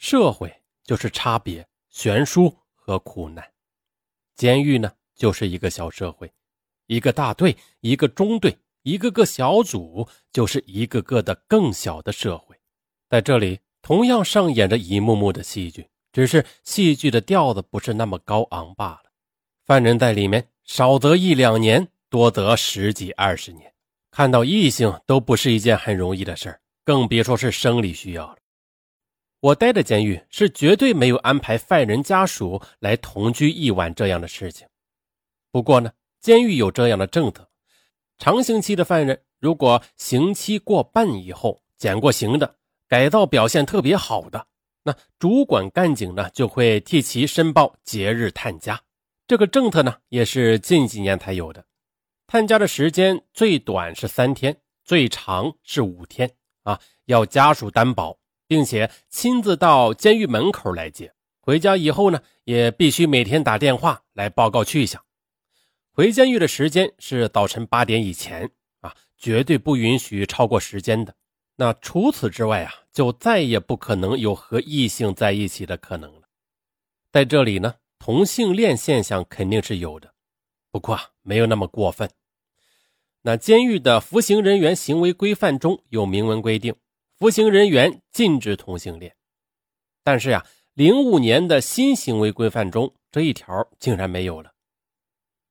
社会就是差别、悬殊和苦难，监狱呢就是一个小社会，一个大队、一个中队、一个个小组，就是一个个的更小的社会。在这里，同样上演着一幕幕的戏剧，只是戏剧的调子不是那么高昂罢了。犯人在里面少则一两年，多则十几二十年，看到异性都不是一件很容易的事儿，更别说是生理需要了。我待的监狱是绝对没有安排犯人家属来同居一晚这样的事情。不过呢，监狱有这样的政策：长刑期的犯人，如果刑期过半以后减过刑的，改造表现特别好的，那主管干警呢就会替其申报节日探家。这个政策呢也是近几年才有的。探家的时间最短是三天，最长是五天啊，要家属担保。并且亲自到监狱门口来接，回家以后呢，也必须每天打电话来报告去向。回监狱的时间是早晨八点以前啊，绝对不允许超过时间的。那除此之外啊，就再也不可能有和异性在一起的可能了。在这里呢，同性恋现象肯定是有的，不过没有那么过分。那监狱的服刑人员行为规范中有明文规定。服刑人员禁止同性恋，但是呀，零五年的新行为规范中这一条竟然没有了。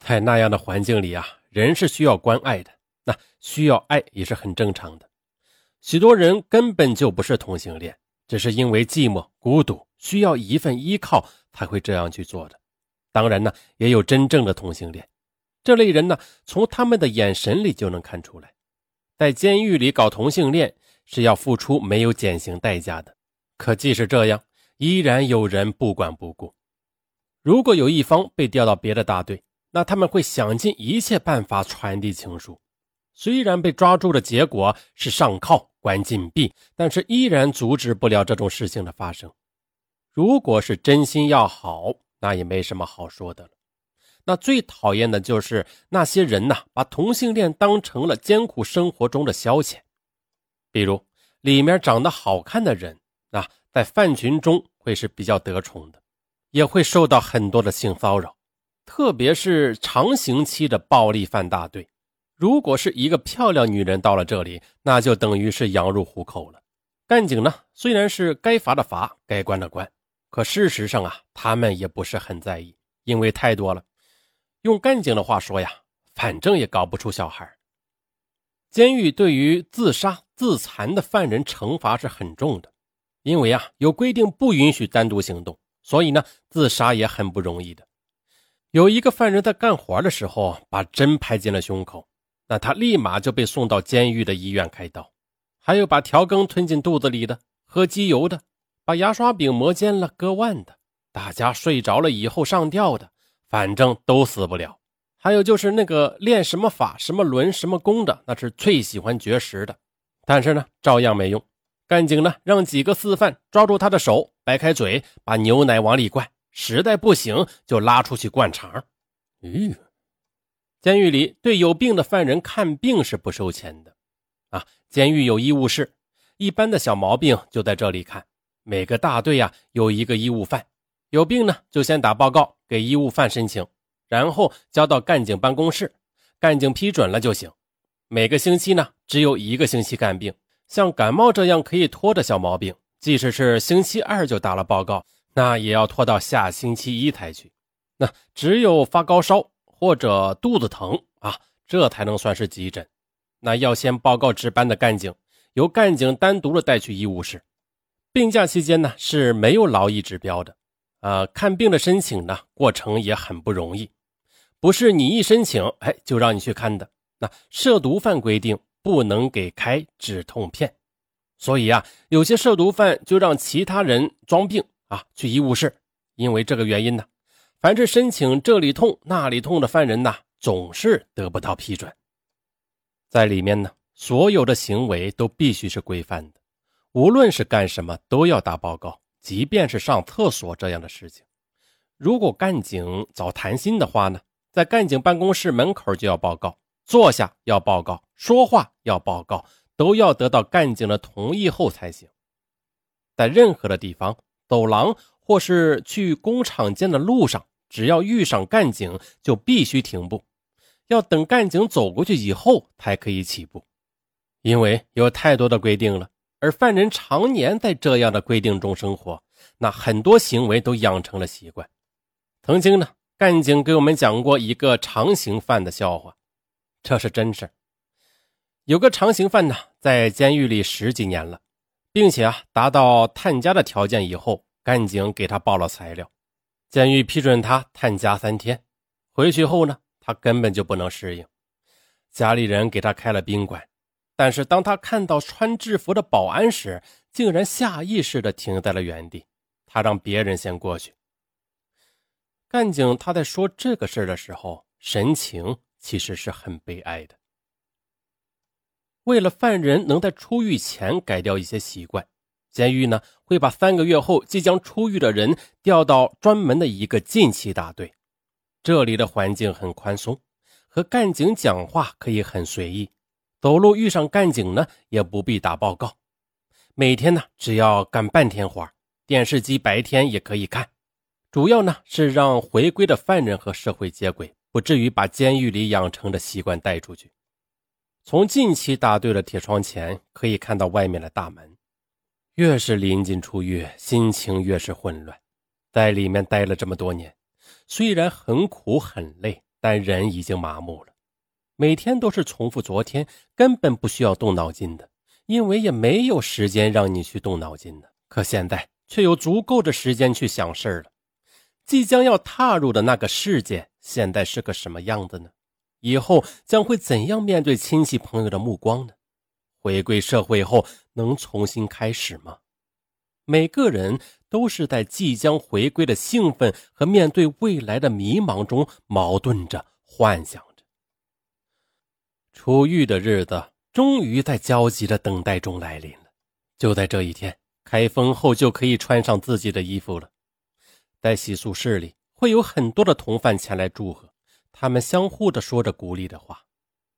在那样的环境里啊，人是需要关爱的，那需要爱也是很正常的。许多人根本就不是同性恋，只是因为寂寞、孤独，需要一份依靠才会这样去做的。当然呢，也有真正的同性恋，这类人呢，从他们的眼神里就能看出来，在监狱里搞同性恋。是要付出没有减刑代价的，可即使这样，依然有人不管不顾。如果有一方被调到别的大队，那他们会想尽一切办法传递情书。虽然被抓住的结果是上铐、关禁闭，但是依然阻止不了这种事情的发生。如果是真心要好，那也没什么好说的了。那最讨厌的就是那些人呐，把同性恋当成了艰苦生活中的消遣。比如，里面长得好看的人啊，在犯群中会是比较得宠的，也会受到很多的性骚扰，特别是长刑期的暴力犯大队。如果是一个漂亮女人到了这里，那就等于是羊入虎口了。干警呢，虽然是该罚的罚，该关的关，可事实上啊，他们也不是很在意，因为太多了。用干警的话说呀，反正也搞不出小孩。监狱对于自杀。自残的犯人惩罚是很重的，因为啊有规定不允许单独行动，所以呢自杀也很不容易的。有一个犯人在干活的时候把针拍进了胸口，那他立马就被送到监狱的医院开刀。还有把调羹吞进肚子里的，喝机油的，把牙刷柄磨尖了割腕的，大家睡着了以后上吊的，反正都死不了。还有就是那个练什么法、什么轮、什么功的，那是最喜欢绝食的。但是呢，照样没用。干警呢，让几个四犯抓住他的手，掰开嘴，把牛奶往里灌。实在不行，就拉出去灌肠。咦，监狱里对有病的犯人看病是不收钱的啊。监狱有医务室，一般的小毛病就在这里看。每个大队呀有一个医务犯，有病呢就先打报告给医务犯申请，然后交到干警办公室，干警批准了就行。每个星期呢，只有一个星期看病。像感冒这样可以拖的小毛病，即使是星期二就打了报告，那也要拖到下星期一才去。那只有发高烧或者肚子疼啊，这才能算是急诊。那要先报告值班的干警，由干警单独的带去医务室。病假期间呢是没有劳役指标的。呃，看病的申请呢过程也很不容易，不是你一申请，哎，就让你去看的。那涉毒犯规定不能给开止痛片，所以啊，有些涉毒犯就让其他人装病啊去医务室。因为这个原因呢，凡是申请这里痛那里痛的犯人呐，总是得不到批准。在里面呢，所有的行为都必须是规范的，无论是干什么都要打报告，即便是上厕所这样的事情。如果干警找谈心的话呢，在干警办公室门口就要报告。坐下要报告，说话要报告，都要得到干警的同意后才行。在任何的地方走廊或是去工厂间的路上，只要遇上干警，就必须停步，要等干警走过去以后才可以起步，因为有太多的规定了。而犯人常年在这样的规定中生活，那很多行为都养成了习惯。曾经呢，干警给我们讲过一个长刑犯的笑话，这是真事有个长刑犯呢，在监狱里十几年了，并且啊，达到探家的条件以后，干警给他报了材料，监狱批准他探家三天。回去后呢，他根本就不能适应，家里人给他开了宾馆。但是当他看到穿制服的保安时，竟然下意识地停在了原地。他让别人先过去。干警他在说这个事的时候，神情其实是很悲哀的。为了犯人能在出狱前改掉一些习惯，监狱呢会把三个月后即将出狱的人调到专门的一个禁期大队。这里的环境很宽松，和干警讲话可以很随意。走路遇上干警呢，也不必打报告。每天呢，只要干半天活，电视机白天也可以看。主要呢是让回归的犯人和社会接轨，不至于把监狱里养成的习惯带出去。从近期大队的铁窗前可以看到外面的大门。越是临近出狱，心情越是混乱。在里面待了这么多年，虽然很苦很累，但人已经麻木了。每天都是重复昨天，根本不需要动脑筋的，因为也没有时间让你去动脑筋呢。可现在却有足够的时间去想事儿了。即将要踏入的那个世界，现在是个什么样子呢？以后将会怎样面对亲戚朋友的目光呢？回归社会后能重新开始吗？每个人都是在即将回归的兴奋和面对未来的迷茫中矛盾着，幻想着。出狱的日子终于在焦急的等待中来临了。就在这一天，开封后就可以穿上自己的衣服了。在洗漱室里，会有很多的同犯前来祝贺，他们相互的说着鼓励的话。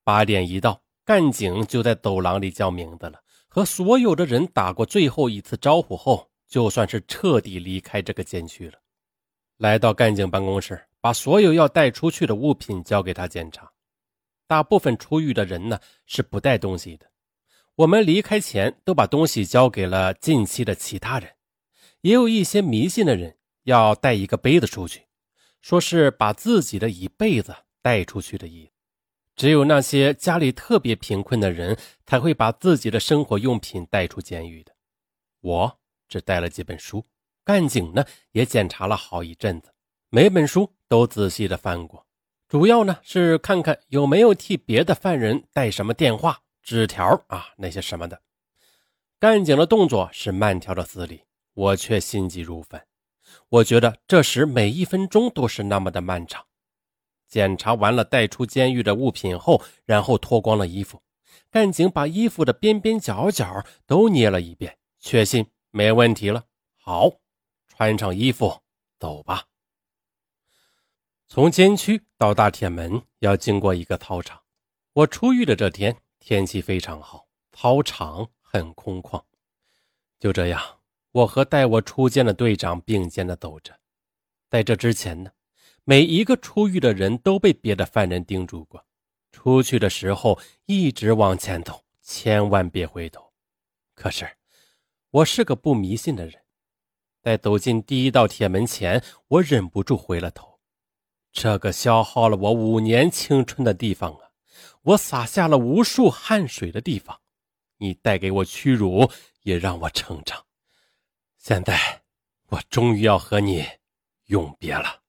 八点一到，干警就在走廊里叫名字了，和所有的人打过最后一次招呼后，就算是彻底离开这个监区了。来到干警办公室，把所有要带出去的物品交给他检查。大部分出狱的人呢是不带东西的，我们离开前都把东西交给了近期的其他人，也有一些迷信的人要带一个杯子出去，说是把自己的一辈子带出去的意思。只有那些家里特别贫困的人才会把自己的生活用品带出监狱的。我只带了几本书，干警呢也检查了好一阵子，每本书都仔细的翻过。主要呢是看看有没有替别的犯人带什么电话、纸条啊那些什么的。干警的动作是慢条斯理，我却心急如焚。我觉得这时每一分钟都是那么的漫长。检查完了带出监狱的物品后，然后脱光了衣服。干警把衣服的边边角角都捏了一遍，确信没问题了。好，穿上衣服，走吧。从监区到大铁门要经过一个操场。我出狱的这天天气非常好，操场很空旷。就这样，我和带我出监的队长并肩的走着。在这之前呢，每一个出狱的人都被别的犯人叮嘱过：出去的时候一直往前走，千万别回头。可是，我是个不迷信的人，在走进第一道铁门前，我忍不住回了头。这个消耗了我五年青春的地方啊，我洒下了无数汗水的地方，你带给我屈辱，也让我成长。现在，我终于要和你永别了。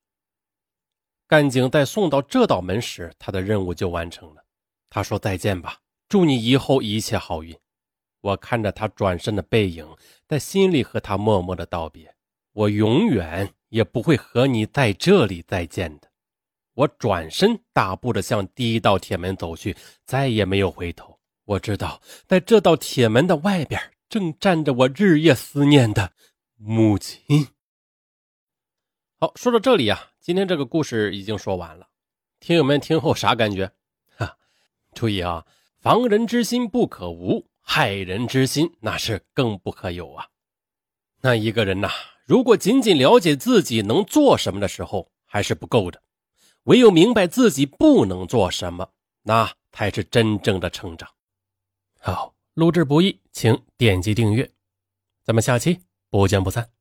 干警在送到这道门时，他的任务就完成了。他说：“再见吧，祝你以后一切好运。”我看着他转身的背影，在心里和他默默的道别。我永远也不会和你在这里再见的。我转身大步的向第一道铁门走去，再也没有回头。我知道，在这道铁门的外边，正站着我日夜思念的母亲。好说到这里啊今天这个故事已经说完了。听友们听后啥感觉？哈注意啊防人之心不可无害人之心那是更不可有啊。那一个人呐如果仅仅了解自己能做什么的时候还是不够的。唯有明白自己不能做什么那才是真正的成长。好录制不易请点击订阅。咱们下期不见不散。